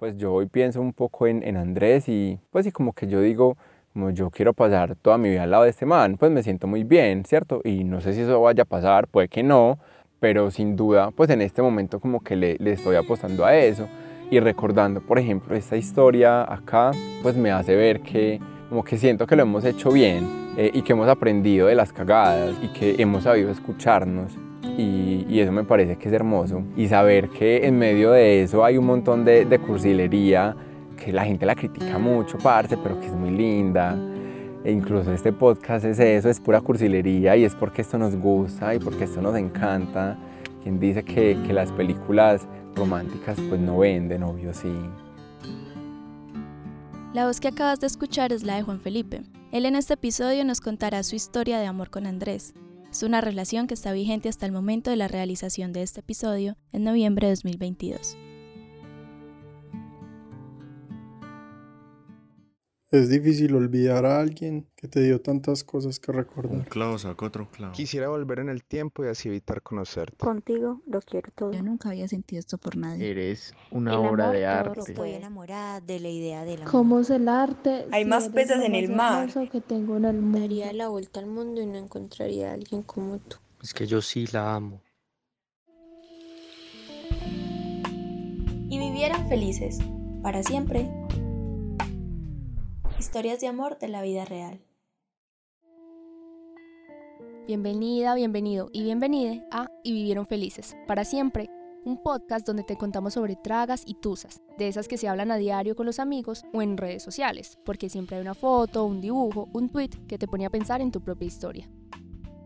pues yo hoy pienso un poco en, en Andrés y pues y como que yo digo, como yo quiero pasar toda mi vida al lado de este man, pues me siento muy bien, ¿cierto? Y no sé si eso vaya a pasar, puede que no, pero sin duda, pues en este momento como que le, le estoy apostando a eso y recordando, por ejemplo, esta historia acá, pues me hace ver que como que siento que lo hemos hecho bien eh, y que hemos aprendido de las cagadas y que hemos sabido escucharnos y, eso me parece que es hermoso y saber que en medio de eso hay un montón de, de cursilería que la gente la critica mucho, parce, pero que es muy linda. E incluso este podcast es eso, es pura cursilería y es porque esto nos gusta y porque esto nos encanta. Quien dice que, que las películas románticas pues no venden, obvio sí. La voz que acabas de escuchar es la de Juan Felipe. Él en este episodio nos contará su historia de amor con Andrés. Es una relación que está vigente hasta el momento de la realización de este episodio en noviembre de 2022. Es difícil olvidar a alguien que te dio tantas cosas que recordar. Un clavo saca otro clavo. Quisiera volver en el tiempo y así evitar conocerte. Contigo lo quiero todo. Yo nunca había sentido esto por nadie. Eres una el obra de arte. Estoy enamorada de la idea del amor. ¿Cómo es el arte? Hay si más peces en el mar. Que tengo en el mundo. Daría la vuelta al mundo y no encontraría a alguien como tú. Es que yo sí la amo. Y vivieran felices, para siempre. Historias de amor de la vida real. Bienvenida, bienvenido y bienvenide a Y Vivieron Felices, para siempre, un podcast donde te contamos sobre tragas y tusas, de esas que se hablan a diario con los amigos o en redes sociales, porque siempre hay una foto, un dibujo, un tweet que te pone a pensar en tu propia historia.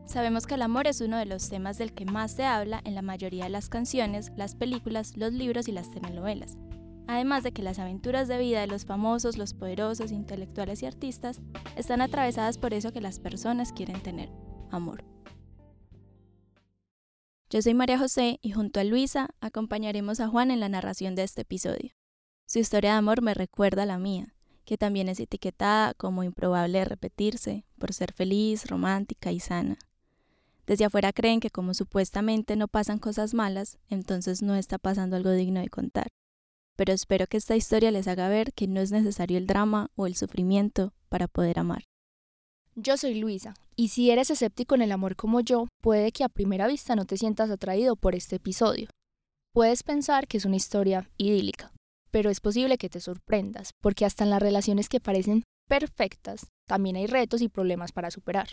Sabemos que el amor es uno de los temas del que más se habla en la mayoría de las canciones, las películas, los libros y las telenovelas. Además de que las aventuras de vida de los famosos, los poderosos, intelectuales y artistas están atravesadas por eso que las personas quieren tener, amor. Yo soy María José y junto a Luisa acompañaremos a Juan en la narración de este episodio. Su historia de amor me recuerda a la mía, que también es etiquetada como improbable de repetirse, por ser feliz, romántica y sana. Desde afuera creen que como supuestamente no pasan cosas malas, entonces no está pasando algo digno de contar pero espero que esta historia les haga ver que no es necesario el drama o el sufrimiento para poder amar. Yo soy Luisa, y si eres escéptico en el amor como yo, puede que a primera vista no te sientas atraído por este episodio. Puedes pensar que es una historia idílica, pero es posible que te sorprendas, porque hasta en las relaciones que parecen perfectas, también hay retos y problemas para superar.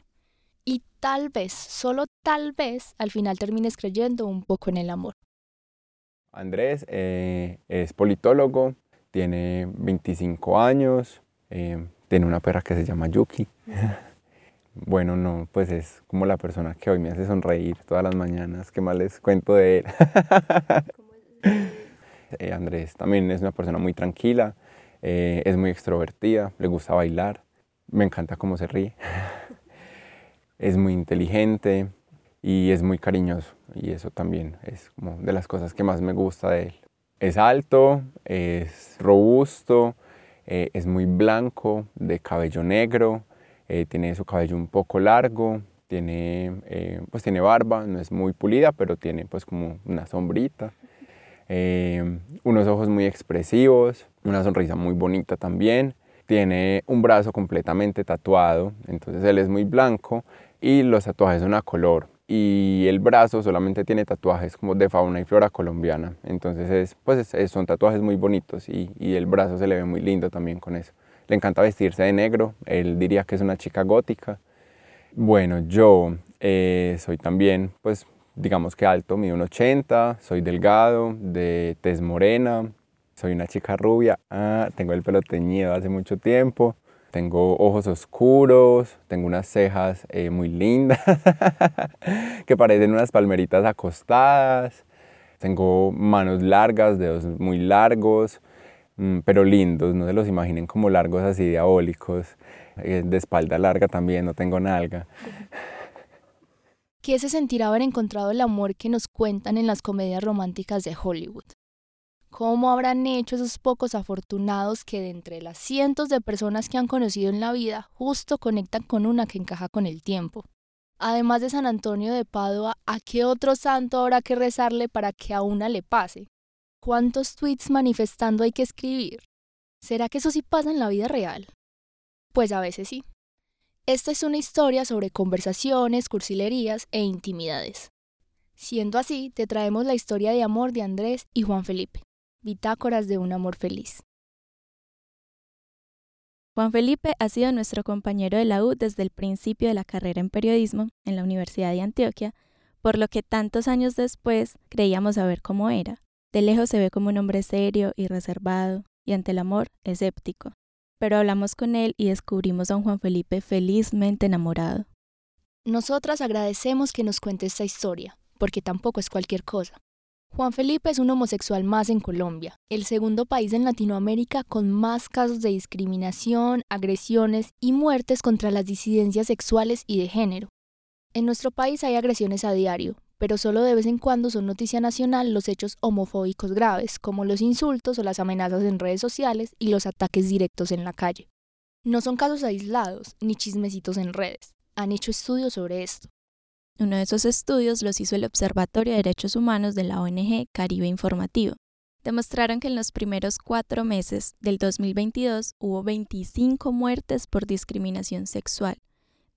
Y tal vez, solo tal vez, al final termines creyendo un poco en el amor. Andrés eh, es politólogo, tiene 25 años, eh, tiene una perra que se llama Yuki. bueno, no, pues es como la persona que hoy me hace sonreír todas las mañanas. ¿Qué más les cuento de él? eh, Andrés también es una persona muy tranquila, es muy extrovertida, le gusta bailar, me encanta cómo se ríe, es muy inteligente y es muy cariñoso y eso también es como de las cosas que más me gusta de él. Es alto, es robusto, eh, es muy blanco, de cabello negro, eh, tiene su cabello un poco largo, tiene, eh, pues tiene barba, no es muy pulida, pero tiene pues como una sombrita, unos ojos muy expresivos, una sonrisa muy bonita también, tiene un brazo completamente tatuado, entonces él es muy blanco y los tatuajes son a color, y el brazo solamente tiene tatuajes como de fauna y flora colombiana. Entonces es, pues son tatuajes muy bonitos y, y, el brazo se le ve muy lindo también con eso. Le encanta vestirse de negro, él diría que es una chica gótica. Bueno, yo eh, soy también, pues digamos que alto, mido un 80, soy delgado, de tez morena, soy una chica rubia, ah, tengo el pelo teñido hace mucho tiempo, tengo ojos oscuros, tengo unas cejas eh, muy lindas que parecen unas palmeritas acostadas. Tengo manos largas, dedos muy largos, mm, pero lindos. No se los imaginen como largos así diabólicos. Eh, de espalda larga también, no tengo nalga. ¿Qué se sentirá haber encontrado el amor que nos cuentan en las comedias románticas de Hollywood? ¿Cómo habrán hecho esos pocos afortunados que de entre las cientos de personas que han conocido en la vida justo conectan con una que encaja con el tiempo? Además de San Antonio de Padua, ¿a qué otro santo habrá que rezarle para que a una le pase? ¿Cuántos tweets manifestando hay que escribir? ¿Será que eso sí pasa en la vida real? Pues a veces sí. Esta es una historia sobre conversaciones, cursilerías e intimidades. Siendo así, te traemos la historia de amor de Andrés y Juan Felipe, bitácoras de un amor feliz. Juan Felipe ha sido nuestro compañero de la U desde el principio de la carrera en periodismo en la Universidad de Antioquia, por lo que tantos años después creíamos saber cómo era. De lejos se ve como un hombre serio y reservado, y ante el amor, escéptico. Pero hablamos con él y descubrimos a un Juan Felipe felizmente enamorado. Nosotras agradecemos que nos cuente esta historia, porque tampoco es cualquier cosa. Juan Felipe es un homosexual más en Colombia, el segundo país en Latinoamérica con más casos de discriminación, agresiones y muertes contra las disidencias sexuales y de género. En nuestro país hay agresiones a diario, pero solo de vez en cuando son noticia nacional los hechos homofóbicos graves, como los insultos o las amenazas en redes sociales y los ataques directos en la calle. No son casos aislados, ni chismecitos en redes. Han hecho estudios sobre esto. Uno de esos estudios los hizo el Observatorio de Derechos Humanos de la ONG Caribe Informativo. Demostraron que en los primeros cuatro meses del 2022 hubo 25 muertes por discriminación sexual,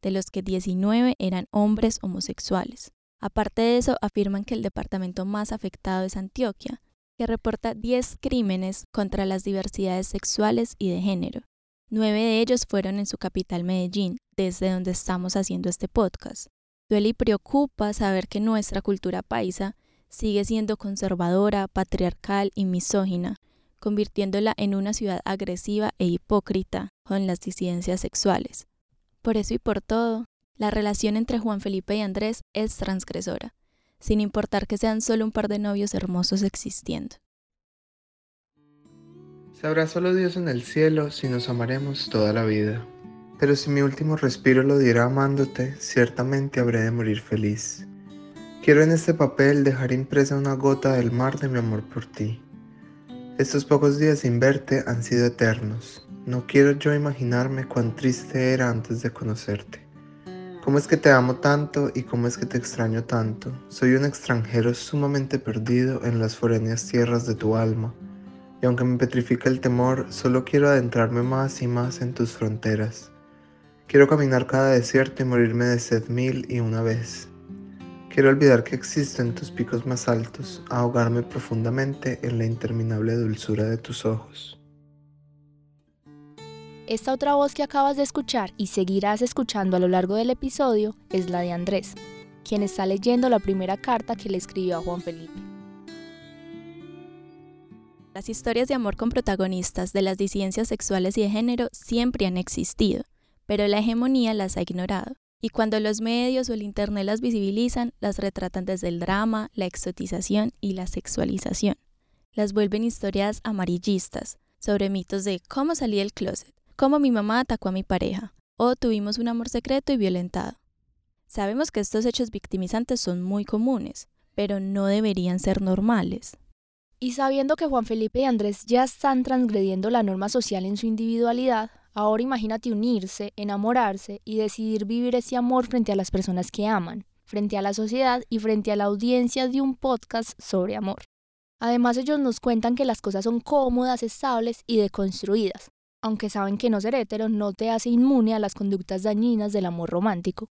de los que 19 eran hombres homosexuales. Aparte de eso, afirman que el departamento más afectado es Antioquia, que reporta 10 crímenes contra las diversidades sexuales y de género. Nueve de ellos fueron en su capital Medellín, desde donde estamos haciendo este podcast. Duele y preocupa saber que nuestra cultura paisa sigue siendo conservadora, patriarcal y misógina, convirtiéndola en una ciudad agresiva e hipócrita con las disidencias sexuales. Por eso y por todo, la relación entre Juan Felipe y Andrés es transgresora, sin importar que sean solo un par de novios hermosos existiendo. Sabrá solo Dios en el cielo si nos amaremos toda la vida. Pero si mi último respiro lo diera amándote, ciertamente habré de morir feliz. Quiero en este papel dejar impresa una gota del mar de mi amor por ti. Estos pocos días sin verte han sido eternos. No quiero yo imaginarme cuán triste era antes de conocerte. ¿Cómo es que te amo tanto y cómo es que te extraño tanto? Soy un extranjero sumamente perdido en las foráneas tierras de tu alma, y aunque me petrifica el temor, solo quiero adentrarme más y más en tus fronteras. Quiero caminar cada desierto y morirme de sed mil y una vez. Quiero olvidar que existo en tus picos más altos, ahogarme profundamente en la interminable dulzura de tus ojos. Esta otra voz que acabas de escuchar y seguirás escuchando a lo largo del episodio es la de Andrés, quien está leyendo la primera carta que le escribió a Juan Felipe. Las historias de amor con protagonistas de las disidencias sexuales y de género siempre han existido, pero la hegemonía las ha ignorado. Y cuando los medios o el Internet las visibilizan, las retratan desde el drama, la exotización y la sexualización. Las vuelven historias amarillistas sobre mitos de cómo salí del closet, cómo mi mamá atacó a mi pareja, o tuvimos un amor secreto y violentado. Sabemos que estos hechos victimizantes son muy comunes, pero no deberían ser normales. Y sabiendo que Juan Felipe y Andrés ya están transgrediendo la norma social en su individualidad, ahora imagínate unirse, enamorarse y decidir vivir ese amor frente a las personas que aman, frente a la sociedad y frente a la audiencia de un podcast sobre amor. Además ellos nos cuentan que las cosas son cómodas, estables y deconstruidas, aunque saben que no ser hetero no te hace inmune a las conductas dañinas del amor romántico.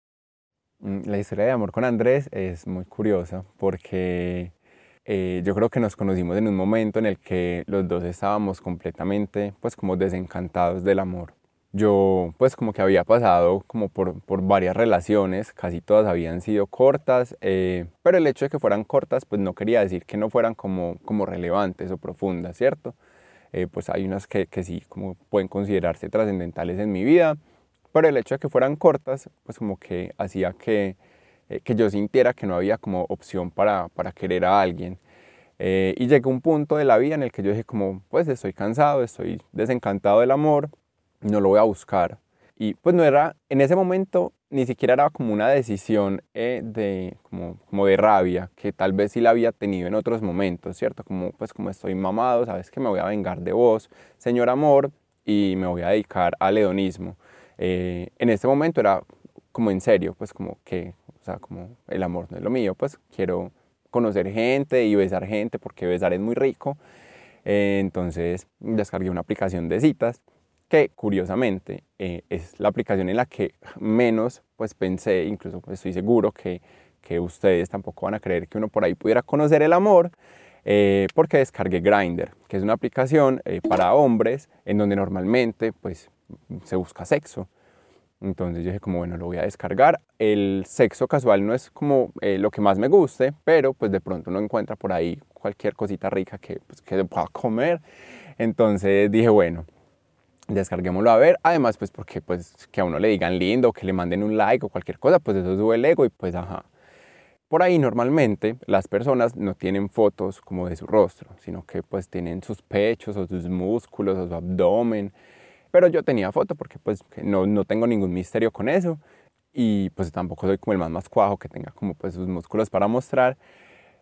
Mm, la historia de amor con Andrés es muy curiosa porque eh, yo creo que nos conocimos en un momento en el que los dos estábamos completamente pues como desencantados del amor. Yo pues como que había pasado como por, por varias relaciones, casi todas habían sido cortas, eh, pero el hecho de que fueran cortas pues no quería decir que no fueran como, como relevantes o profundas, ¿cierto? Eh, pues hay unas que, que, sí como pueden considerarse trascendentales en mi vida, pero el hecho de que fueran cortas, pues como que hacía que, eh, que yo sintiera que no había como opción para, para querer a alguien. Eh, y llegó un punto de la vida en el que yo dije como, pues estoy cansado, estoy desencantado del amor, no lo voy a buscar. Y pues no era, en ese momento ni siquiera era como una decisión eh, de, como, como, de rabia, que tal vez sí la había tenido en otros momentos, ¿cierto? Como pues como estoy mamado, sabes que me voy a vengar de vos, señor amor, y me voy a dedicar al hedonismo. Eh, en este momento era como en serio, pues como que, o sea, como el amor no es lo mío, pues quiero conocer gente y besar gente, porque besar es muy rico. Eh, entonces descargué una aplicación de citas que curiosamente eh, es la aplicación en la que menos pues pensé, incluso pues, estoy seguro que, que ustedes tampoco van a creer que uno por ahí pudiera conocer el amor, eh, porque descargué Grindr, que es una aplicación para hombres en donde normalmente pues se busca sexo. Entonces yo dije como, bueno, lo voy a descargar. El sexo casual no es como eh, lo que más me guste, pero pues de pronto uno encuentra por ahí cualquier cosita rica que, pues, que pueda comer. Entonces dije, bueno, descarguémoslo a ver. Además, pues porque pues que a uno le digan lindo, que le manden un like o cualquier cosa, pues eso sube el ego y pues ajá. Por ahí normalmente las personas no tienen fotos como de su rostro, sino que pues tienen sus pechos o sus músculos o su abdomen pero yo tenía foto porque pues no, no tengo ningún misterio con eso y pues tampoco soy como el más más cuajo que tenga como pues sus músculos para mostrar.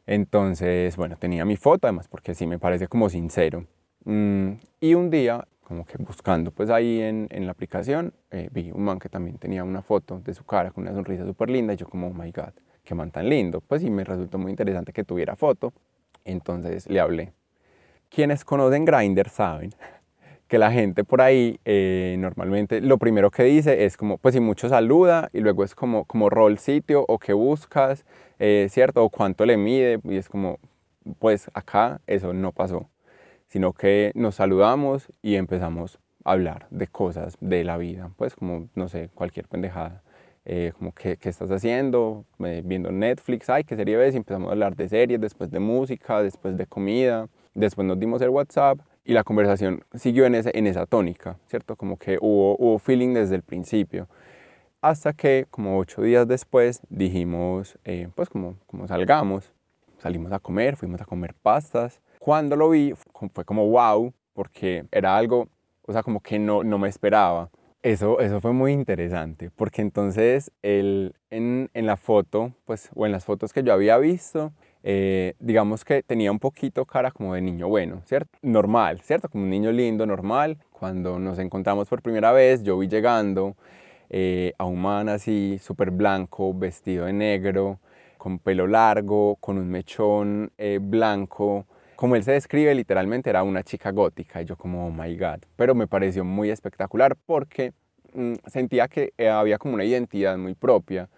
Entonces, bueno, tenía mi foto además porque sí me parece como sincero. Mm, y un día, como que buscando pues ahí en, en la aplicación, eh, vi un man que también tenía una foto de su cara con una sonrisa súper linda y yo como, oh my god, qué man tan lindo. Pues sí me resultó muy interesante que tuviera foto. Entonces le hablé. Quienes conocen Grindr saben que la gente por ahí eh, normalmente lo primero que dice es como, pues si mucho saluda y luego es como, como rol sitio o qué buscas, eh, ¿cierto? O cuánto le mide y es como, pues acá eso no pasó, sino que nos saludamos y empezamos a hablar de cosas de la vida, pues como, no sé, cualquier pendejada. Eh, como ¿qué, qué, estás haciendo, viendo Netflix, ay, qué serie ves, y empezamos a hablar de series, después de música, después de comida, después nos dimos el WhatsApp y la conversación siguió en, ese, en esa tónica, ¿cierto? Como que hubo, hubo feeling desde el principio. Hasta que, como ocho días después, dijimos, eh, pues como, como salgamos, salimos a comer, fuimos a comer pastas. Cuando lo vi, fue como wow, porque era algo, o sea, como que no, no me esperaba. Eso, eso fue muy interesante, porque entonces él en, en la foto, pues, o en las fotos que yo había visto, eh, digamos que tenía un poquito cara como de niño bueno, ¿cierto? Normal, ¿cierto? Como un niño lindo, normal. Cuando nos encontramos por primera vez, yo vi llegando eh, a un man así, súper blanco, vestido de negro, con pelo largo, con un mechón eh, blanco. Como él se describe, literalmente era una chica gótica. Y yo como, oh my God. Pero me pareció muy espectacular porque mm, sentía que había como una identidad muy propia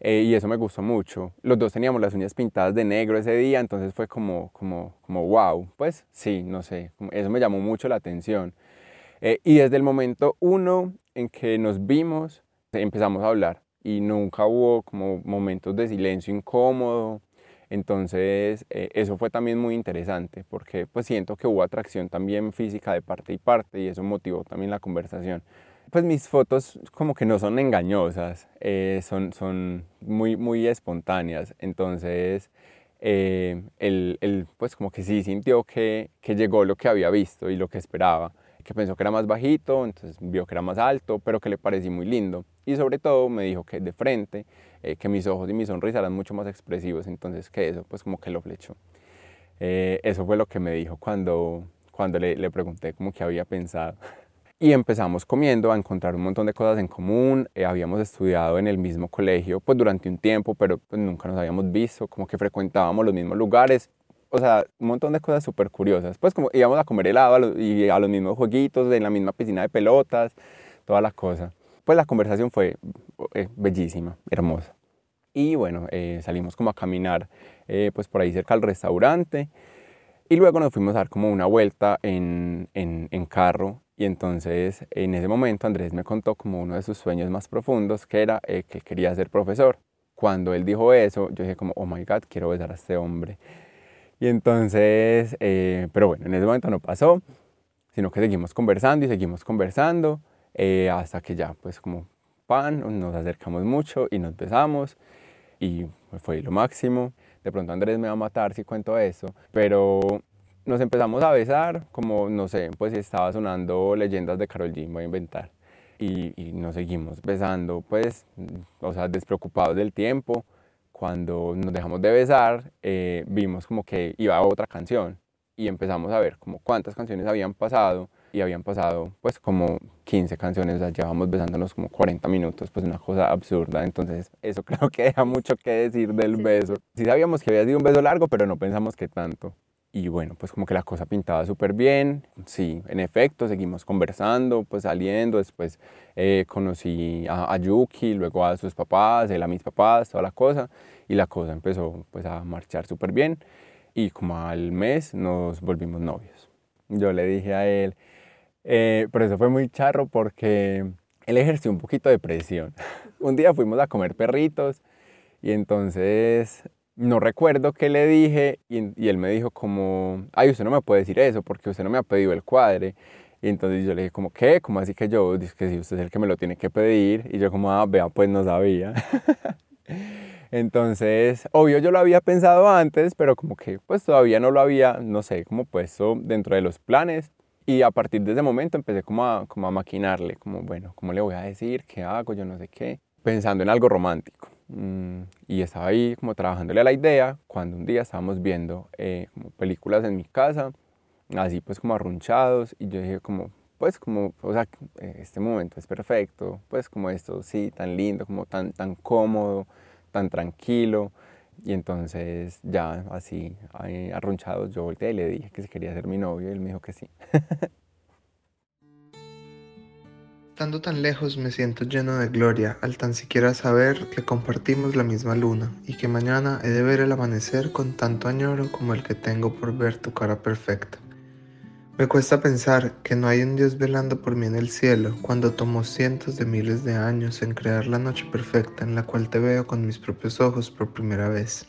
eh, y eso me gustó mucho. Los dos teníamos las uñas pintadas de negro ese día, entonces fue como, como, como wow. Pues sí, no sé, eso me llamó mucho la atención. Eh, y desde el momento uno en que nos vimos, empezamos a hablar y nunca hubo como momentos de silencio incómodo. Entonces eh, eso fue también muy interesante porque pues siento que hubo atracción también física de parte y parte y eso motivó también la conversación. Pues mis fotos como que no son engañosas, eh, son, son muy, muy espontáneas. Entonces, eh, él, pues como que sí sintió que, que llegó lo que había visto y lo que esperaba. Que pensó que era más bajito, entonces vio que era más alto, pero que le pareció muy lindo. Y sobre todo me dijo que de frente, eh, que mis ojos y mi sonrisa eran mucho más expresivos, entonces que eso pues como que lo flechó. eso fue lo que me dijo cuando, cuando le, le pregunté como que había pensado. Y empezamos comiendo a encontrar un montón de cosas en común. Eh, habíamos estudiado en el mismo colegio pues durante un tiempo, pero pues, nunca nos habíamos visto, como que frecuentábamos los mismos lugares. O sea, un montón de cosas súper curiosas. Pues como íbamos a comer helado y a los mismos jueguitos, en la misma piscina de pelotas, toda la cosa. Pues la conversación fue eh, bellísima, hermosa. Y bueno, eh, salimos como a caminar pues por ahí cerca al restaurante. Y luego nos fuimos a dar como una vuelta en, en, en carro y entonces en ese momento Andrés me contó como uno de sus sueños más profundos, que era eh, que quería ser profesor. Cuando él dijo eso, yo dije como, oh my God, quiero besar a este hombre. Y entonces, eh, pero bueno, en ese momento no pasó, sino que seguimos conversando y seguimos conversando eh, hasta que ya, pues como pan, nos acercamos mucho y nos besamos y fue lo máximo. De pronto Andrés me va a matar si cuento eso, pero nos empezamos a besar, como no sé, pues estaba sonando leyendas de Carol G, voy a inventar. Y, y, nos seguimos besando, pues, o sea, despreocupados del tiempo. Cuando nos dejamos de besar, eh, vimos como que iba otra canción y empezamos a ver como cuántas canciones habían pasado y habían pasado pues como 15 canciones, o sea, llevamos besándonos como 40 minutos, pues una cosa absurda, entonces eso creo que deja mucho que decir del beso. Sí sabíamos que había sido un beso largo, pero no pensamos que tanto. Y bueno, pues como que la cosa pintaba súper bien, sí, en efecto, seguimos conversando, pues saliendo, después eh, conocí a, a, Yuki, luego a sus papás, él a mis papás, toda la cosa, y la cosa empezó pues a marchar súper bien, y como al mes nos volvimos novios. Yo le dije a él, eh, pero eso fue muy charro porque él ejerció un poquito de presión. un día fuimos a comer perritos, y entonces no recuerdo qué le dije y, él me dijo como, ay, usted no me puede decir eso porque usted no me ha pedido el cuadre. Y entonces yo le dije como, ¿qué? ¿Cómo así que yo? Dice que si usted es el que me lo tiene que pedir. Y yo como, ah, vea, pues no sabía. entonces, obvio yo lo había pensado antes, pero como que pues todavía no lo había, no sé, como puesto dentro de los planes. Y a partir de ese momento empecé como a, como a maquinarle, como, bueno, ¿cómo le voy a decir? ¿Qué hago? Yo no sé qué. Pensando en algo romántico. Mm, y estaba ahí como trabajándole a la idea cuando un día estábamos viendo eh, películas en mi casa, así pues como arrunchados y yo dije como, pues como, o sea, eh, este momento es perfecto, pues como esto, sí, tan lindo, como tan, tan cómodo, tan tranquilo. Y entonces ya así, arrunchados, yo volteé y le dije que si quería ser mi novio y él me dijo que sí. Estando tan lejos me siento lleno de gloria al tan siquiera saber que compartimos la misma luna y que mañana he de ver el amanecer con tanto añoro como el que tengo por ver tu cara perfecta. Me cuesta pensar que no hay un Dios velando por mí en el cielo cuando tomó cientos de miles de años en crear la noche perfecta en la cual te veo con mis propios ojos por primera vez.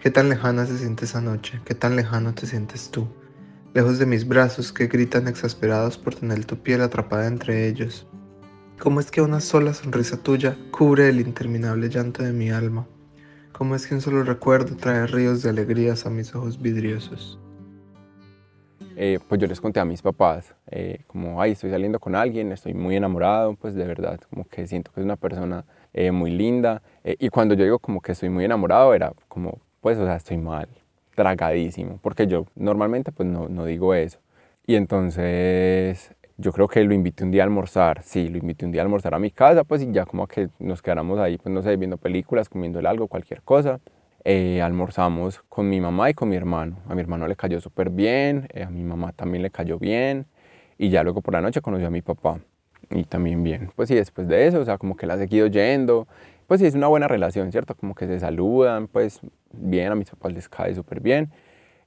¿Qué tan lejana se siente esa noche? ¿Qué tan lejano te sientes tú? Lejos de mis brazos que gritan exasperados por tener tu piel atrapada entre ellos. ¿Cómo es que una sola sonrisa tuya cubre el interminable llanto de mi alma? ¿Cómo es que un solo recuerdo trae ríos de alegrías a mis ojos vidriosos? Eh, pues yo les conté a mis papás, eh, como, ay, estoy saliendo con alguien, estoy muy enamorado, pues de verdad, como que siento que es una persona eh, muy linda. y cuando yo digo como que estoy muy enamorado, era como, pues, o sea, estoy mal, tragadísimo, porque yo normalmente pues no, no digo eso. Y entonces yo creo que lo invité un día a almorzar, sí, lo invité un día a almorzar a mi casa, pues y ya como que nos quedáramos ahí, pues no sé, viendo películas, comiendo algo, cualquier cosa. Eh, almorzamos con mi mamá y con mi hermano. A mi hermano le cayó súper bien, eh, a mi mamá también le cayó bien, y ya luego por la noche conoció a mi papá, y también bien. Pues y después de eso, o sea, como que la ha seguido yendo, pues sí, es una buena relación, ¿cierto? Como que se saludan, pues bien, a mis papás les cae súper bien.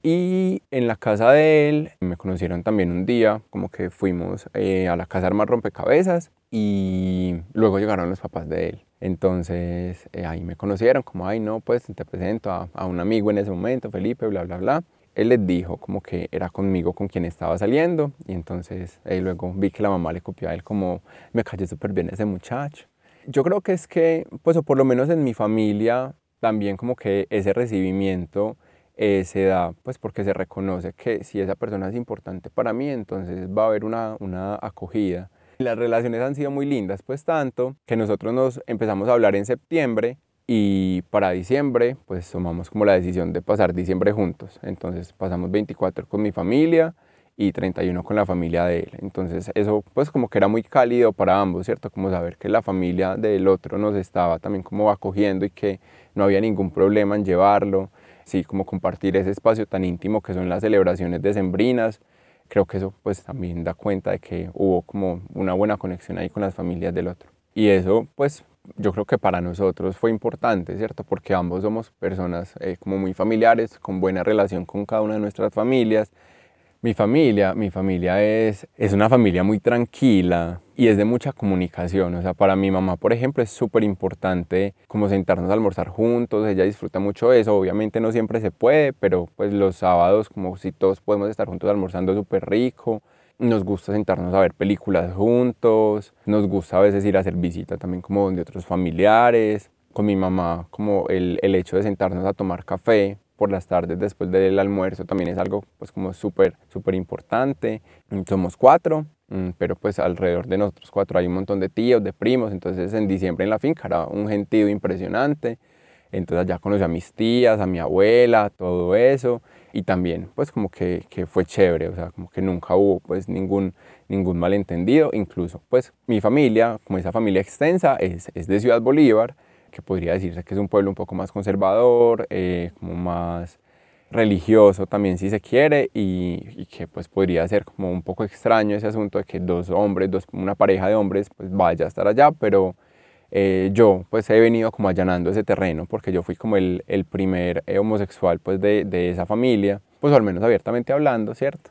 Y en la casa de él me conocieron también un día, como que fuimos eh, a la casa de armar rompecabezas y luego llegaron los papás de él. Entonces eh, ahí me conocieron, como, ay, no, pues te presento a, un amigo en ese momento, Felipe, bla, bla, bla. Él les dijo como que era conmigo con quien estaba saliendo y entonces eh, luego vi que la mamá le copió a él como, me cayó súper bien ese muchacho. Yo creo que es que, pues o por lo menos en mi familia, también como que ese recibimiento eh, se da pues porque se reconoce que si esa persona es importante para mí, entonces va a haber una, una acogida. Las relaciones han sido muy lindas, pues tanto que nosotros nos empezamos a hablar en septiembre y para diciembre pues tomamos como la decisión de pasar diciembre juntos. Entonces pasamos 24 con mi familia, y 31 con la familia de él. Entonces eso pues como que era muy cálido para ambos, ¿cierto? Como saber que la familia del otro nos estaba también como acogiendo y que no había ningún problema en llevarlo, sí, como compartir ese espacio tan íntimo que son las celebraciones decembrinas. Creo que eso pues también da cuenta de que hubo como una buena conexión ahí con las familias del otro. Y eso pues yo creo que para nosotros fue importante, ¿cierto? Porque ambos somos personas eh, como muy familiares, con buena relación con cada una de nuestras familias mi familia, mi familia es, es una familia muy tranquila y es de mucha comunicación. O sea, para mi mamá, por ejemplo, es súper importante como sentarnos a almorzar juntos. Ella disfruta mucho eso. Obviamente no siempre se puede, pero pues los sábados, como si todos podemos estar juntos almorzando súper rico. Nos gusta sentarnos a ver películas juntos. Nos gusta a veces ir a hacer visita también como de otros familiares. Con mi mamá, como el, el hecho de sentarnos a tomar café, por las tardes después del almuerzo también es algo pues como súper, súper importante. Somos cuatro, mm, pero pues alrededor de nosotros cuatro hay un montón de tíos, de primos, entonces en diciembre en la finca era un gentío impresionante. Entonces ya conocí a mis tías, a mi abuela, todo eso. y también pues como que, que, fue chévere, o sea, como que nunca hubo pues ningún, ningún malentendido, incluso pues mi familia, como esa familia extensa, es, es de Ciudad Bolívar, que podría decirse que es un pueblo un poco más conservador, eh, como más religioso también si se quiere y, y, que pues podría ser como un poco extraño ese asunto de que dos hombres, dos, una pareja de hombres pues vaya a estar allá, pero eh, yo pues he venido como allanando ese terreno porque yo fui como el, el primer eh, homosexual pues de, de, esa familia, pues al menos abiertamente hablando, ¿cierto?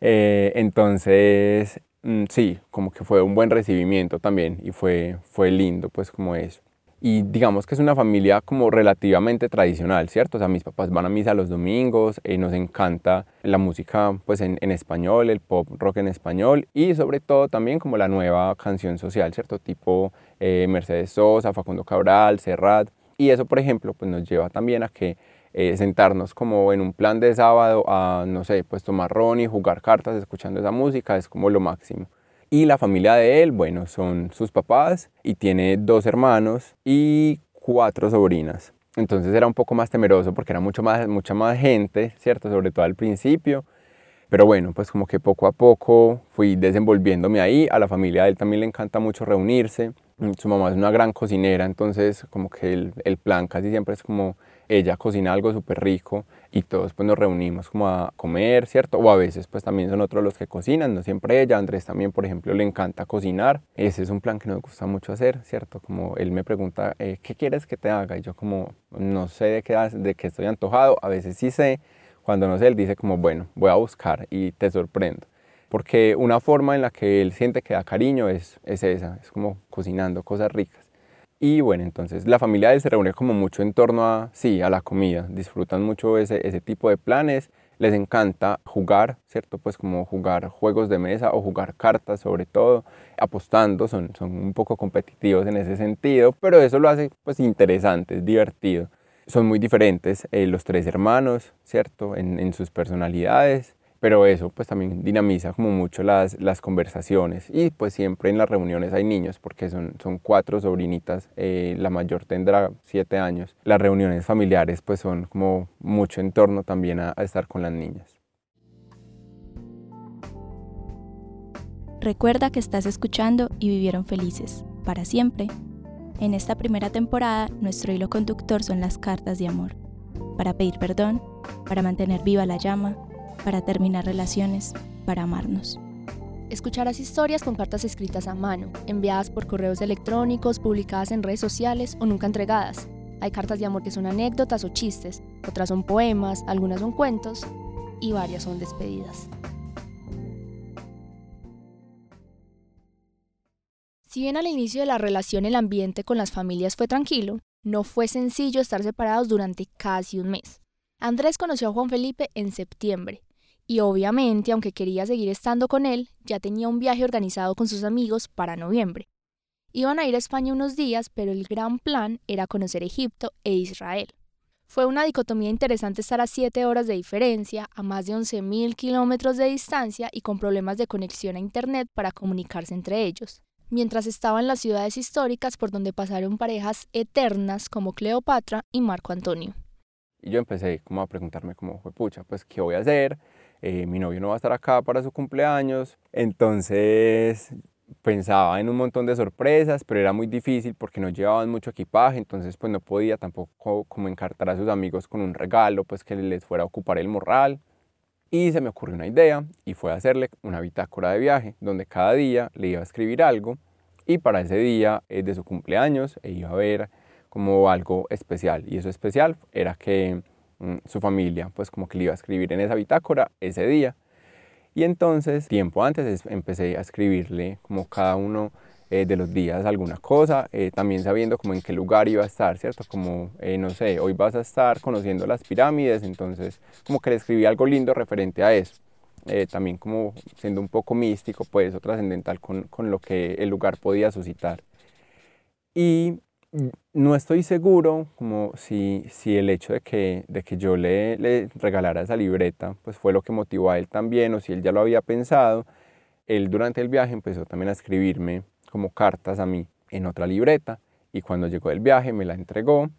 Eh, entonces, mm, sí, como que fue un buen recibimiento también y fue, fue lindo pues como eso y digamos que es una familia como relativamente tradicional, ¿cierto? O sea, mis papás van a misa los domingos, y nos encanta la música pues en, en, español, el pop rock en español y sobre todo también como la nueva canción social, ¿cierto? Tipo eh, Mercedes Sosa, Facundo Cabral, Serrat y eso por ejemplo pues nos lleva también a que eh, sentarnos como en un plan de sábado a, no sé, pues tomar ron y jugar cartas escuchando esa música es como lo máximo. Y la familia de él, bueno, son sus papás y tiene dos hermanos y cuatro sobrinas. Entonces era un poco más temeroso porque era mucho más, mucha más gente, ¿cierto? Sobre todo al principio. Pero bueno, pues como que poco a poco fui desenvolviéndome ahí. A la familia de él también le encanta mucho reunirse. Su mamá es una gran cocinera, entonces como que el, el plan casi siempre es como ella cocina algo súper rico y todos pues nos reunimos como a comer, ¿cierto? O a veces pues también son otros los que cocinan, no siempre ella, Andrés también por ejemplo le encanta cocinar, ese es un plan que nos gusta mucho hacer, ¿cierto? Como él me pregunta, eh, ¿qué quieres que te haga? Y yo como, no sé de qué, de qué estoy antojado, a veces sí sé, cuando no sé, él dice como, bueno, voy a buscar y te sorprendo. Porque una forma en la que él siente que da cariño es, es esa, es como cocinando cosas ricas. Y bueno, entonces la familia se reúne como mucho en torno a, sí, a la comida. Disfrutan mucho ese, ese tipo de planes. Les encanta jugar, ¿cierto? Pues como jugar juegos de mesa o jugar cartas sobre todo, apostando, son, son un poco competitivos en ese sentido, pero eso lo hace pues interesante, es divertido. Son muy diferentes eh, los tres hermanos, ¿cierto? En sus personalidades pero eso pues también dinamiza como mucho las, las conversaciones y pues siempre en las reuniones hay niños porque son, son cuatro sobrinitas, eh, la mayor tendrá siete años. Las reuniones familiares pues son como mucho en torno también a, a estar con las niñas. Recuerda que estás escuchando y vivieron felices, para siempre. En esta primera temporada, nuestro hilo conductor son las cartas de amor, para pedir perdón, para mantener viva la llama, para terminar relaciones, para amarnos. Escucharás historias con cartas escritas a mano, enviadas por correos electrónicos, publicadas en redes sociales o nunca entregadas. Hay cartas de amor que son anécdotas o chistes, otras son poemas, algunas son cuentos y varias son despedidas. Si bien al inicio de la relación el ambiente con las familias fue tranquilo, no fue sencillo estar separados durante casi un mes. Andrés conoció a Juan Felipe en septiembre y obviamente, aunque quería seguir estando con él, ya tenía un viaje organizado con sus amigos para noviembre. Iban a ir a España unos días, pero el gran plan era conocer Egipto e Israel. Fue una dicotomía interesante estar a 7 horas de diferencia, a más de 11.000 kilómetros de distancia y con problemas de conexión a Internet para comunicarse entre ellos, mientras estaba en las ciudades históricas por donde pasaron parejas eternas como Cleopatra y Marco Antonio. Y yo empecé como a preguntarme cómo fue pucha, pues qué voy a hacer, eh, mi novio no va a estar acá para su cumpleaños, entonces pensaba en un montón de sorpresas, pero era muy difícil porque no llevaban mucho equipaje, entonces pues no podía tampoco como encartar a sus amigos con un regalo, pues que les fuera a ocupar el morral. Y se me ocurrió una idea y fue hacerle una bitácora de viaje, donde cada día le iba a escribir algo y para ese día eh, de su cumpleaños e iba a ver como algo especial. Y eso especial era que su familia, pues como que le iba a escribir en esa bitácora ese día. Y entonces, tiempo antes, empecé a escribirle como cada uno eh, de los días alguna cosa, eh, también sabiendo como en qué lugar iba a estar, ¿cierto? Como, eh, no sé, hoy vas a estar conociendo las pirámides, entonces como que le escribí algo lindo referente a eso. también como siendo un poco místico, pues, o trascendental con, con lo que el lugar podía suscitar. Y no estoy seguro como si, si el hecho de que, de que yo le, le, regalara esa libreta pues fue lo que motivó a él también o si él ya lo había pensado. Él durante el viaje empezó también a escribirme como cartas a mí en otra libreta y cuando llegó el viaje me la entregó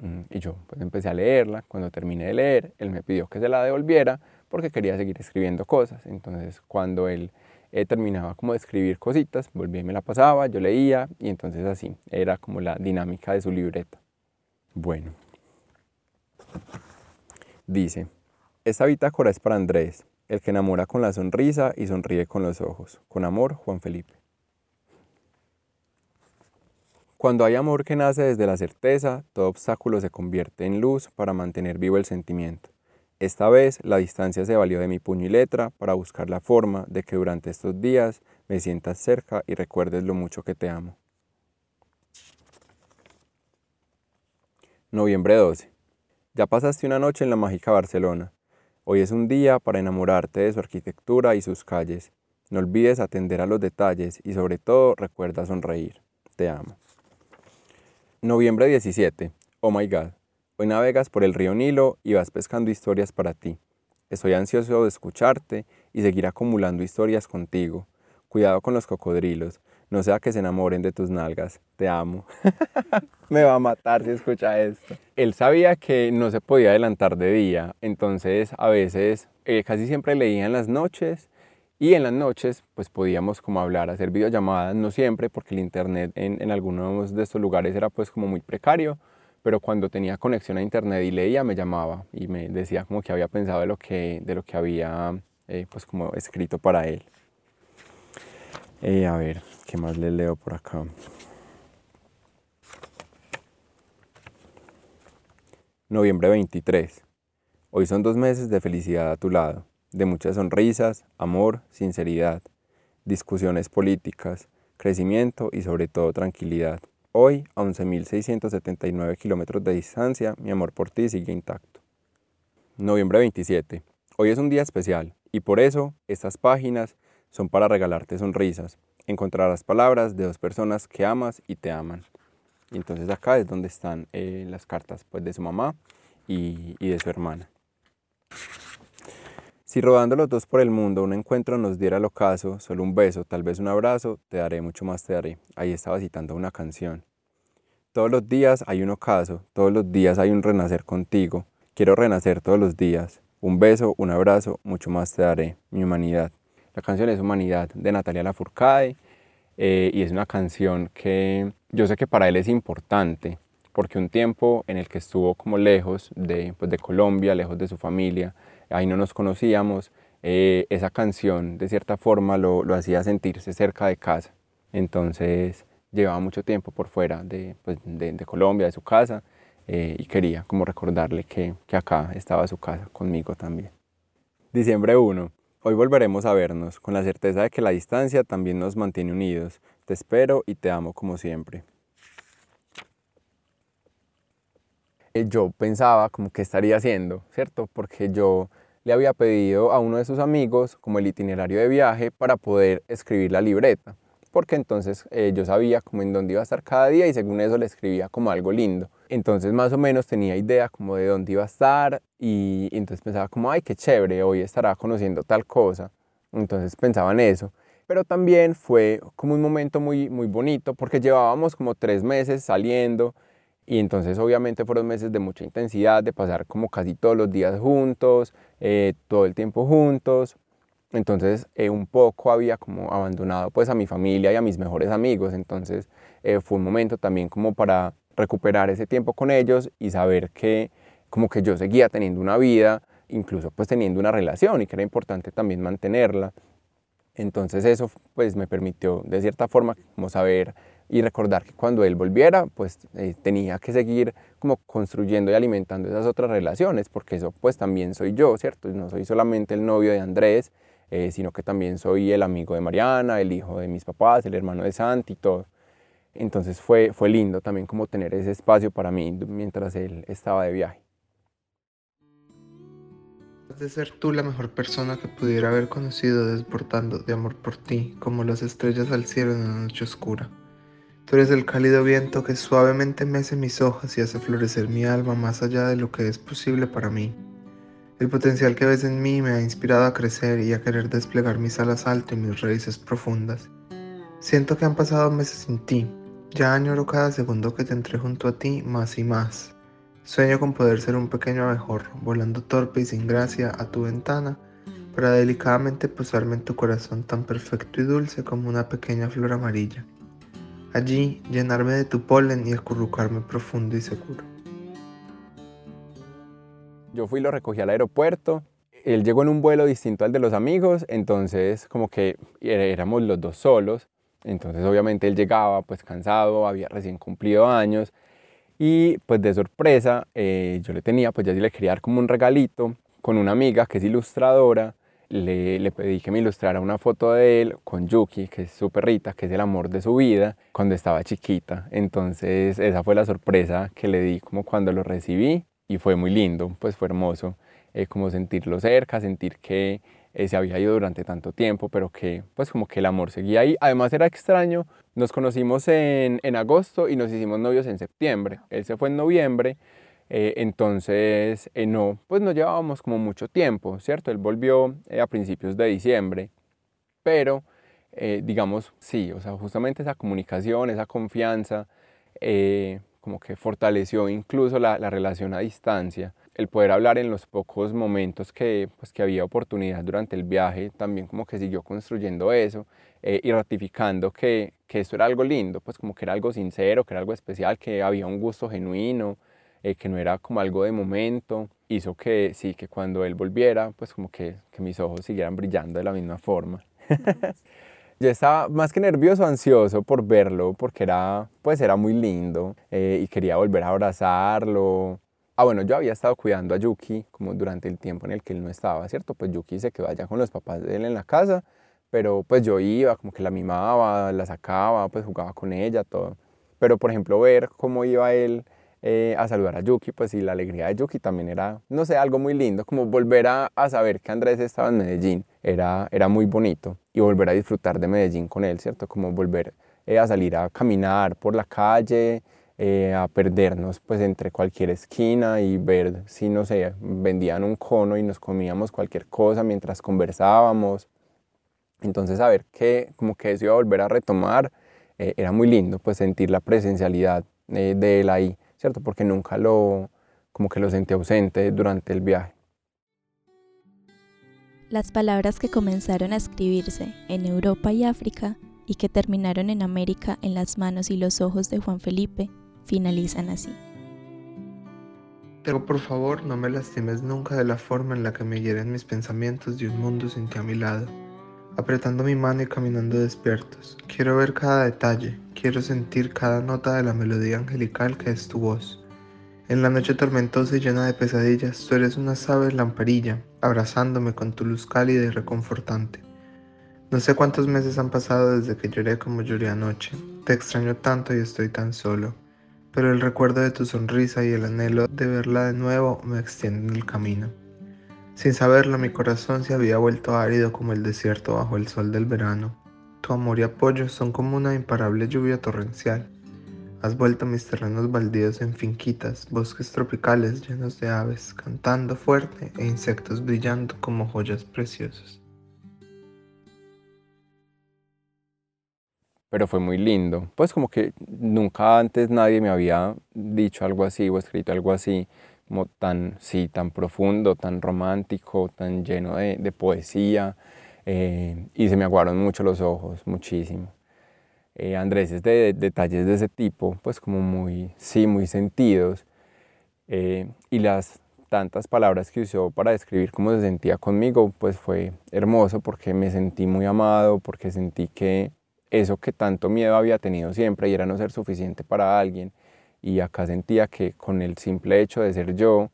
Mm, y yo pues empecé a leerla. Cuando terminé de leer, él me pidió que se la devolviera porque quería seguir escribiendo cosas. Entonces cuando él eh, terminaba como de escribir cositas, volvía y me la pasaba, yo leía y entonces así era como la dinámica de su libreta. Bueno, dice, esta bitácora es para Andrés, el que enamora con la sonrisa y sonríe con los ojos. Con amor, Juan Felipe. Cuando hay amor que nace desde la certeza, todo obstáculo se convierte en luz para mantener vivo el sentimiento. Esta vez la distancia se valió de mi puño y letra para buscar la forma de que durante estos días me sientas cerca y recuerdes lo mucho que te amo. Noviembre 12. Ya pasaste una noche en la mágica Barcelona. Hoy es un día para enamorarte de su arquitectura y sus calles. No olvides atender a los detalles y sobre todo recuerda sonreír. Te amo. Noviembre 17. Oh my God. Hoy navegas por el río Nilo y vas pescando historias para ti. Estoy ansioso de escucharte y seguir acumulando historias contigo. Cuidado con los cocodrilos, no sea que se enamoren de tus nalgas. Te amo. Me va a matar si escucha esto. Él sabía que no se podía adelantar de día, entonces a veces, eh, casi siempre leía en las noches y en las noches pues podíamos como hablar, hacer videollamadas, no siempre porque el internet en, en algunos de estos lugares era pues como muy precario, pero cuando tenía conexión a internet y leía me llamaba y me decía como que había pensado de lo que, de lo que había eh, pues como escrito para él. Eh, a ver, ¿qué más le leo por acá? Noviembre 23. Hoy son dos meses de felicidad a tu lado, de muchas sonrisas, amor, sinceridad, discusiones políticas, crecimiento y sobre todo tranquilidad. Hoy, a 11.679 kilómetros de distancia, mi amor por ti sigue intacto. Noviembre 27. Hoy es un día especial y por eso estas páginas son para regalarte sonrisas. Encontrarás palabras de dos personas que amas y te aman. Entonces acá es donde están eh, las cartas pues, de su mamá y, y de su hermana. Si rodando los dos por el mundo un encuentro nos diera el ocaso, solo un beso, tal vez un abrazo, te daré mucho más te daré. Ahí estaba citando una canción. Todos los días hay un ocaso, todos los días hay un renacer contigo. Quiero renacer todos los días. Un beso, un abrazo, mucho más te daré, mi humanidad. La canción es Humanidad de Natalia Lafourcade eh, y es una canción que yo sé que para él es importante porque un tiempo en el que estuvo como lejos de, pues, de Colombia, lejos de su familia, ahí no nos conocíamos, eh, esa canción de cierta forma lo, lo hacía sentirse cerca de casa. Entonces llevaba mucho tiempo por fuera de, pues, de, Colombia, de su casa, eh, y quería como recordarle que, que acá estaba su casa conmigo también. Diciembre 1. Hoy volveremos a vernos, con la certeza de que la distancia también nos mantiene unidos. Te espero y te amo como siempre. Eh, yo pensaba como que estaría haciendo, ¿cierto? Porque yo le había pedido a uno de sus amigos como el itinerario de viaje para poder escribir la libreta porque entonces eh, yo sabía como en dónde iba a estar cada día y según eso le escribía como algo lindo. Entonces más o menos tenía idea como de dónde iba a estar y, entonces pensaba como, ay, qué chévere, hoy estará conociendo tal cosa. Entonces pensaba en eso. Pero también fue como un momento muy, muy bonito porque llevábamos como tres meses saliendo y entonces obviamente fueron meses de mucha intensidad, de pasar como casi todos los días juntos, eh, todo el tiempo juntos. Entonces eh, un poco había como abandonado pues a mi familia y a mis mejores amigos, entonces eh, fue un momento también como para recuperar ese tiempo con ellos y saber que como que yo seguía teniendo una vida, incluso pues teniendo una relación y que era importante también mantenerla. Entonces eso pues me permitió de cierta forma como saber y recordar que cuando él volviera pues eh, tenía que seguir como construyendo y alimentando esas otras relaciones porque eso pues también soy yo, ¿cierto? No soy solamente el novio de Andrés, eh, sino que también soy el amigo de Mariana, el hijo de mis papás, el hermano de Santi y todo. Entonces fue, fue lindo también como tener ese espacio para mí mientras él estaba de viaje. De ser tú la mejor persona que pudiera haber conocido desbordando de amor por ti, como las estrellas al cielo en una noche oscura. Tú eres el cálido viento que suavemente mece mis hojas y hace florecer mi alma más allá de lo que es posible para mí. El potencial que ves en mí me ha inspirado a crecer y a querer desplegar mis alas alto y mis raíces profundas. Siento que han pasado meses sin ti. Ya añoro cada segundo que te entré junto a ti más y más. Sueño con poder ser un pequeño abejorro, volando torpe y sin gracia a tu ventana, para delicadamente posarme en tu corazón tan perfecto y dulce como una pequeña flor amarilla. Allí llenarme de tu polen y acurrucarme profundo y seguro. Yo fui y lo recogí al aeropuerto. Él llegó en un vuelo distinto al de los amigos, entonces como que éramos los dos solos. Entonces obviamente él llegaba pues cansado, había recién cumplido años y pues de sorpresa eh, yo le tenía, pues ya sí le quería dar como un regalito con una amiga que es ilustradora. Le, pedí que me ilustrara una foto de él con Yuki, que es su perrita, que es el amor de su vida, cuando estaba chiquita. Entonces esa fue la sorpresa que le di como cuando lo recibí y fue muy lindo, pues fue hermoso, eh, como sentirlo cerca, sentir que eh, se había ido durante tanto tiempo, pero que pues como que el amor seguía ahí. Además era extraño, nos conocimos en, en agosto y nos hicimos novios en septiembre, él se fue en noviembre, eh, entonces no, pues no llevábamos como mucho tiempo, ¿cierto? Él volvió a principios de diciembre, pero digamos, sí, o sea, justamente esa comunicación, esa confianza, como que fortaleció incluso la, la, relación a distancia. El poder hablar en los pocos momentos que, pues, que había oportunidad durante el viaje, también como que siguió construyendo eso eh, y ratificando que, que esto era algo lindo, pues como que era algo sincero, que era algo especial, que había un gusto genuino, eh, que no era como algo de momento. Hizo que sí, que cuando él volviera, pues como que, que mis ojos siguieran brillando de la misma forma. Yo estaba más que nervioso, ansioso por verlo, porque era, pues era muy lindo eh, y quería volver a abrazarlo. Ah, bueno, yo había estado cuidando a Yuki como durante el tiempo en el que él no estaba, ¿cierto? Pues Yuki se quedó allá con los papás de él en la casa, pero pues yo iba, como que la mimaba, la sacaba, pues jugaba con ella, todo. Pero por ejemplo, ver cómo iba él eh, a saludar a Yuki, pues y la alegría de Yuki también era, no sé, algo muy lindo, como volver a, saber que Andrés estaba en Medellín, era, era muy bonito y volver a disfrutar de Medellín con él, ¿cierto? Como volver eh, a salir a caminar por la calle, eh, a perdernos pues entre cualquier esquina y ver si, no sé, vendían un cono y nos comíamos cualquier cosa mientras conversábamos. Entonces saber que como que eso iba a volver a retomar, era muy lindo, pues sentir la presencialidad de él ahí. ¿Cierto? Porque nunca lo, como que lo sentí ausente durante el viaje. Las palabras que comenzaron a escribirse en Europa y África y que terminaron en América en las manos y los ojos de Juan Felipe finalizan así. Pero por favor no me lastimes nunca de la forma en la que me hieren mis pensamientos de un mundo sin ti a mi lado, apretando mi mano y caminando despiertos. Quiero ver cada detalle, Quiero sentir cada nota de la melodía angelical que es tu voz. En la noche tormentosa y llena de pesadillas, tú eres una suave lamparilla, abrazándome con tu luz cálida y reconfortante. No sé cuántos meses han pasado desde que lloré como lloré anoche. Te extraño tanto y estoy tan solo. Pero el recuerdo de tu sonrisa y el anhelo de verla de nuevo me extienden el camino. Sin saberlo, mi corazón se había vuelto árido como el desierto bajo el sol del verano. Tu amor y apoyo son como una imparable lluvia torrencial. Has vuelto mis terrenos baldíos en finquitas, bosques tropicales llenos de aves, cantando fuerte e insectos brillando como joyas preciosas. Pero fue muy lindo, pues como que nunca antes nadie me había dicho algo así o escrito algo así, como tan, sí, tan profundo, tan romántico, tan lleno de, de poesía. Eh, y se me aguaron mucho los ojos, muchísimo. Eh, Andrés es de, detalles de ese tipo, pues como muy, sí, muy sentidos. Eh, y las tantas palabras que usó para describir cómo se sentía conmigo, pues fue hermoso porque me sentí muy amado, porque sentí que eso que tanto miedo había tenido siempre y era no ser suficiente para alguien, y acá sentía que con el simple hecho de ser yo,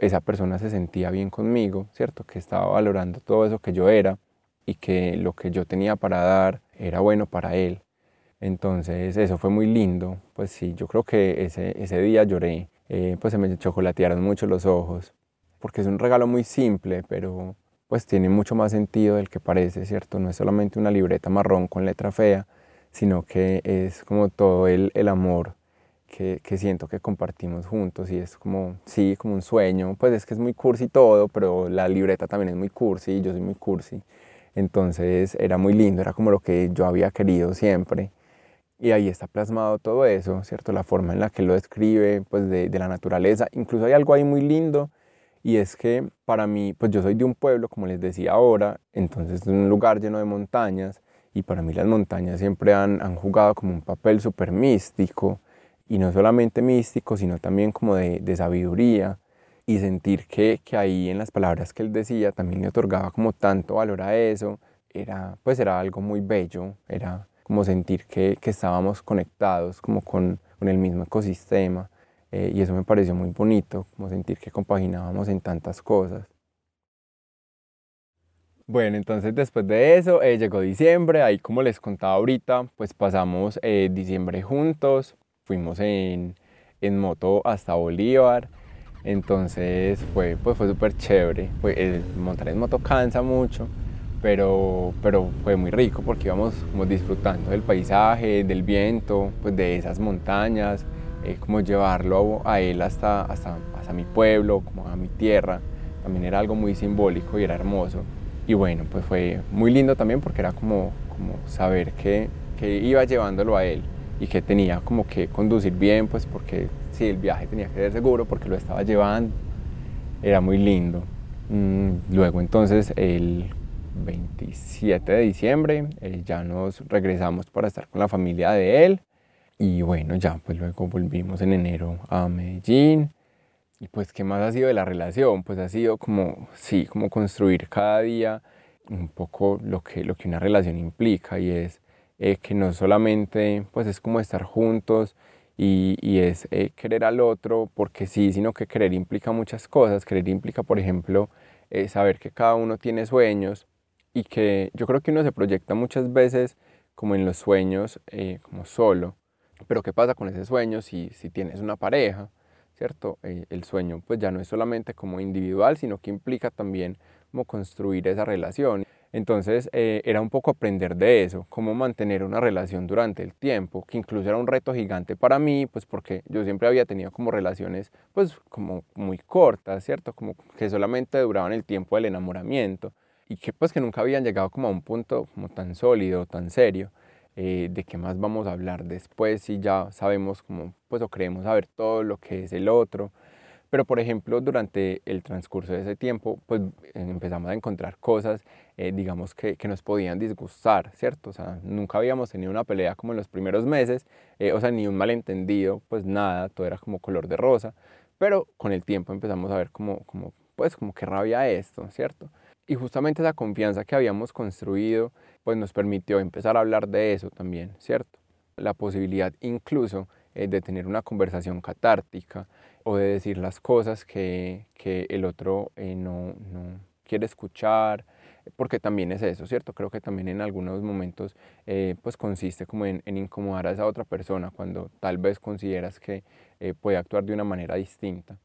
esa persona se sentía bien conmigo, ¿cierto? Que estaba valorando todo eso que yo era y que lo que yo tenía para dar era bueno para él. Entonces eso fue muy lindo, pues sí, yo creo que ese, ese día lloré, eh, pues se me chocolatearon mucho los ojos, porque es un regalo muy simple, pero pues tiene mucho más sentido del que parece, ¿cierto? No es solamente una libreta marrón con letra fea, sino que es como todo el, el amor que, siento que compartimos juntos y es como, sí, como un sueño, pues es que es muy cursi todo, pero la libreta también es muy cursi y yo soy muy cursi. Entonces era muy lindo, era como lo que yo había querido siempre. y ahí está plasmado todo eso, ¿cierto? La forma en la que lo describe, pues de, de la naturaleza. Incluso hay algo ahí muy lindo y es que para mí, pues yo soy de un pueblo, como les decía ahora, entonces es un lugar lleno de montañas y para mí las montañas siempre han, han jugado como un papel súper místico y no solamente místico, sino también como de, de sabiduría y sentir que, que, ahí en las palabras que él decía también le otorgaba como tanto valor a eso, era, pues era algo muy bello, era como sentir que, que estábamos conectados como con, con, el mismo ecosistema eh, y eso me pareció muy bonito, como sentir que compaginábamos en tantas cosas. Bueno, entonces después de eso eh, llegó diciembre, ahí como les contaba ahorita, pues pasamos eh, diciembre juntos, fuimos en, en, moto hasta Bolívar, entonces fue, pues fue súper chévere, pues, montar en moto cansa mucho, pero, pero fue muy rico porque íbamos como disfrutando del paisaje, del viento, pues de esas montañas, eh, como llevarlo a él hasta, hasta, hasta mi pueblo, como a mi tierra, también era algo muy simbólico y era hermoso. Y bueno, pues fue muy lindo también porque era como, como saber que, que iba llevándolo a él y que tenía como que conducir bien, pues porque si el viaje tenía que ser seguro porque lo estaba llevando. Era muy lindo. Mm, luego entonces el 27 de diciembre eh, ya nos regresamos para estar con la familia de él y bueno, ya pues luego volvimos en enero a Medellín y pues, ¿qué más ha sido de la relación? Pues ha sido como, sí, como construir cada día un poco lo que, lo que una relación implica y es eh, que no solamente, pues es como estar juntos y, y es eh, querer al otro porque sí, sino que querer implica muchas cosas. Querer implica, por ejemplo, eh, saber que cada uno tiene sueños y que yo creo que uno se proyecta muchas veces como en los sueños, como solo. Pero ¿qué pasa con ese sueño si, si tienes una pareja? ¿cierto? Eh, el sueño pues ya no es solamente como individual, sino que implica también como construir esa relación. Entonces eh, era un poco aprender de eso, cómo mantener una relación durante el tiempo, que incluso era un reto gigante para mí, pues porque yo siempre había tenido como relaciones pues como muy cortas, ¿cierto? Como que solamente duraban el tiempo del enamoramiento y que pues que nunca habían llegado como a un punto como tan sólido, tan serio. Eh, de qué más vamos a hablar después si ya sabemos cómo, pues o creemos saber todo lo que es el otro. Pero por ejemplo, durante el transcurso de ese tiempo, pues empezamos a encontrar cosas, eh, digamos, que, que, nos podían disgustar, ¿cierto? O sea, nunca habíamos tenido una pelea como en los primeros meses, eh, o sea, ni un malentendido, pues nada, todo era como color de rosa. Pero con el tiempo empezamos a ver como, como pues, como que rabia esto, ¿cierto? Y justamente esa confianza que habíamos construido, pues nos permitió empezar a hablar de eso también, ¿cierto? La posibilidad incluso eh, de tener una conversación catártica o de decir las cosas que, que el otro eh, no, no, quiere escuchar, porque también es eso, ¿cierto? Creo que también en algunos momentos eh, pues consiste como en, en, incomodar a esa otra persona cuando tal vez consideras que puede actuar de una manera distinta.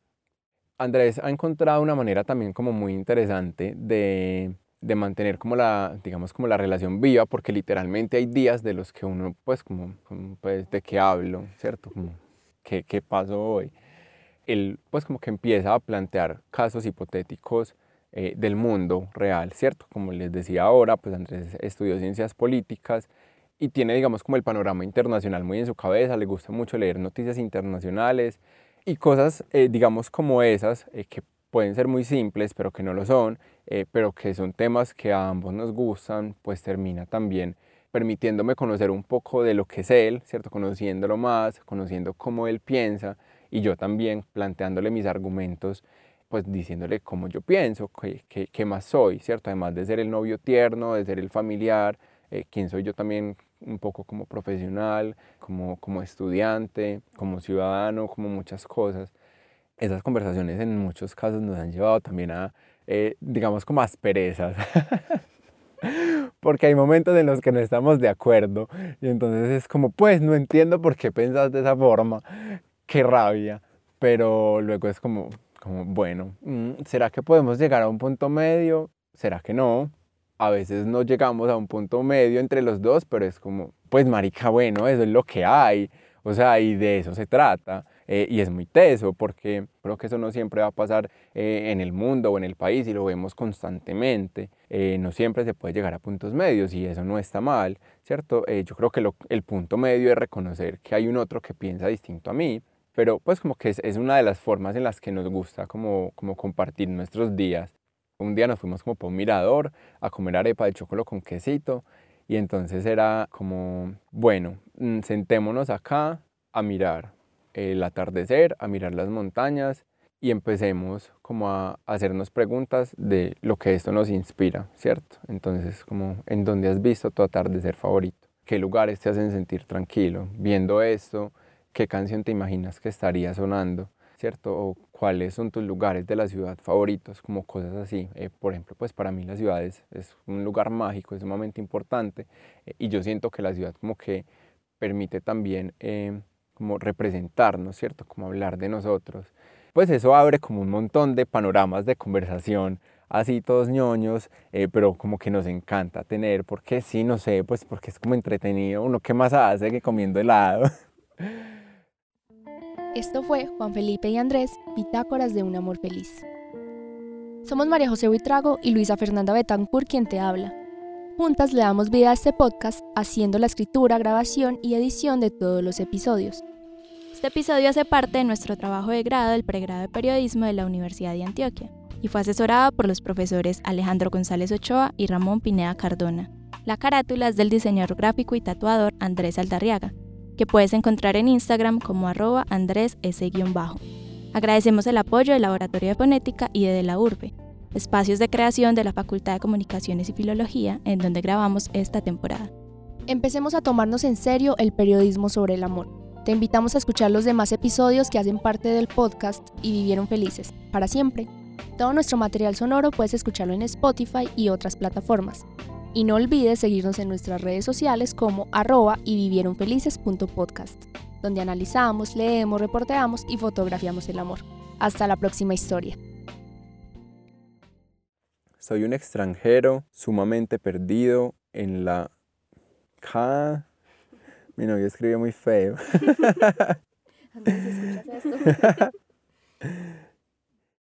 Andrés ha encontrado una manera también como muy interesante de, de, mantener como la, digamos, como la relación viva, porque literalmente hay días de los que uno, pues, como, pues, ¿de qué hablo? ¿Cierto? Como, ¿qué, ¿qué pasó hoy? Él, pues, como que empieza a plantear casos hipotéticos eh, del mundo real, ¿cierto? Como les decía ahora, pues Andrés estudió ciencias políticas y tiene, digamos, como el panorama internacional muy en su cabeza, le gusta mucho leer noticias internacionales, y cosas, eh, digamos, como esas, eh, que pueden ser muy simples, pero que no lo son, eh, pero que son temas que a ambos nos gustan, pues termina también permitiéndome conocer un poco de lo que es él, ¿cierto? Conociéndolo más, conociendo cómo él piensa y yo también planteándole mis argumentos, pues diciéndole cómo yo pienso, qué, qué, más soy, ¿cierto? Además de ser el novio tierno, de ser el familiar, quién soy yo también un poco como profesional, como, como estudiante, como ciudadano, como muchas cosas. Esas conversaciones en muchos casos nos han llevado también a, eh, digamos, como asperezas. Porque hay momentos en los que no estamos de acuerdo y entonces es como, pues no entiendo por qué pensas de esa forma, qué rabia. Pero luego es como, como bueno, mm, ¿será que podemos llegar a un punto medio? ¿Será que no? a veces no llegamos a un punto medio entre los dos, pero es como, pues marica, bueno, eso es lo que hay, o sea, y de eso se trata. eh, y es muy teso porque creo que eso no siempre va a pasar eh, en el mundo o en el país y lo vemos constantemente. Eh, no siempre se puede llegar a puntos medios y eso no está mal, ¿cierto? yo creo que el punto medio es reconocer que hay un otro que piensa distinto a mí, pero pues como que es, una de las formas en las que nos gusta como, como compartir nuestros días. Un día nos fuimos como por un mirador a comer arepa de chocolate con quesito y entonces era como, bueno, mm, sentémonos acá a mirar el atardecer, a mirar las montañas y empecemos como a hacernos preguntas de lo que esto nos inspira, ¿cierto? Entonces, como, ¿en dónde has visto tu atardecer favorito? ¿Qué lugares te hacen sentir tranquilo? Viendo esto, ¿qué canción te imaginas que estaría sonando? ¿Cierto? O cuáles son tus lugares de la ciudad favoritos, como cosas así. Eh, por ejemplo, pues para mí la ciudad es, un lugar mágico, es sumamente importante eh, y yo siento que la ciudad como que permite también eh, como representarnos, ¿cierto? Como hablar de nosotros. Pues eso abre como un montón de panoramas de conversación, así todos ñoños, eh, pero como que nos encanta tener, porque sí, no sé, pues porque es como entretenido, uno qué más hace que comiendo helado. Esto fue Juan Felipe y Andrés, Bitácoras de un Amor Feliz. Somos María José Buitrago y Luisa Fernanda Betancourt quien te habla. Juntas le damos vida a este podcast haciendo la escritura, grabación y edición de todos los episodios. Este episodio hace parte de nuestro trabajo de grado del pregrado de periodismo de la Universidad de Antioquia y fue asesorado por los profesores Alejandro González Ochoa y Ramón Pineda Cardona. La carátula es del diseñador gráfico y tatuador Andrés Aldarriaga, que puedes encontrar en Instagram como arroba andrés bajo Agradecemos el apoyo del Laboratorio de Fonética y de, de la Urbe, espacios de creación de la Facultad de Comunicaciones y Filología, en donde grabamos esta temporada. Empecemos a tomarnos en serio el periodismo sobre el amor. Te invitamos a escuchar los demás episodios que hacen parte del podcast y vivieron felices, para siempre. Todo nuestro material sonoro puedes escucharlo en Spotify y otras plataformas. Y no olvides seguirnos en nuestras redes sociales como arroba y vivieronfelices.podcast, donde analizamos, leemos, reporteamos y fotografiamos el amor. Hasta la próxima historia. Soy un extranjero sumamente perdido en la... K. Mi novio escribe muy feo. ¿escuchas esto?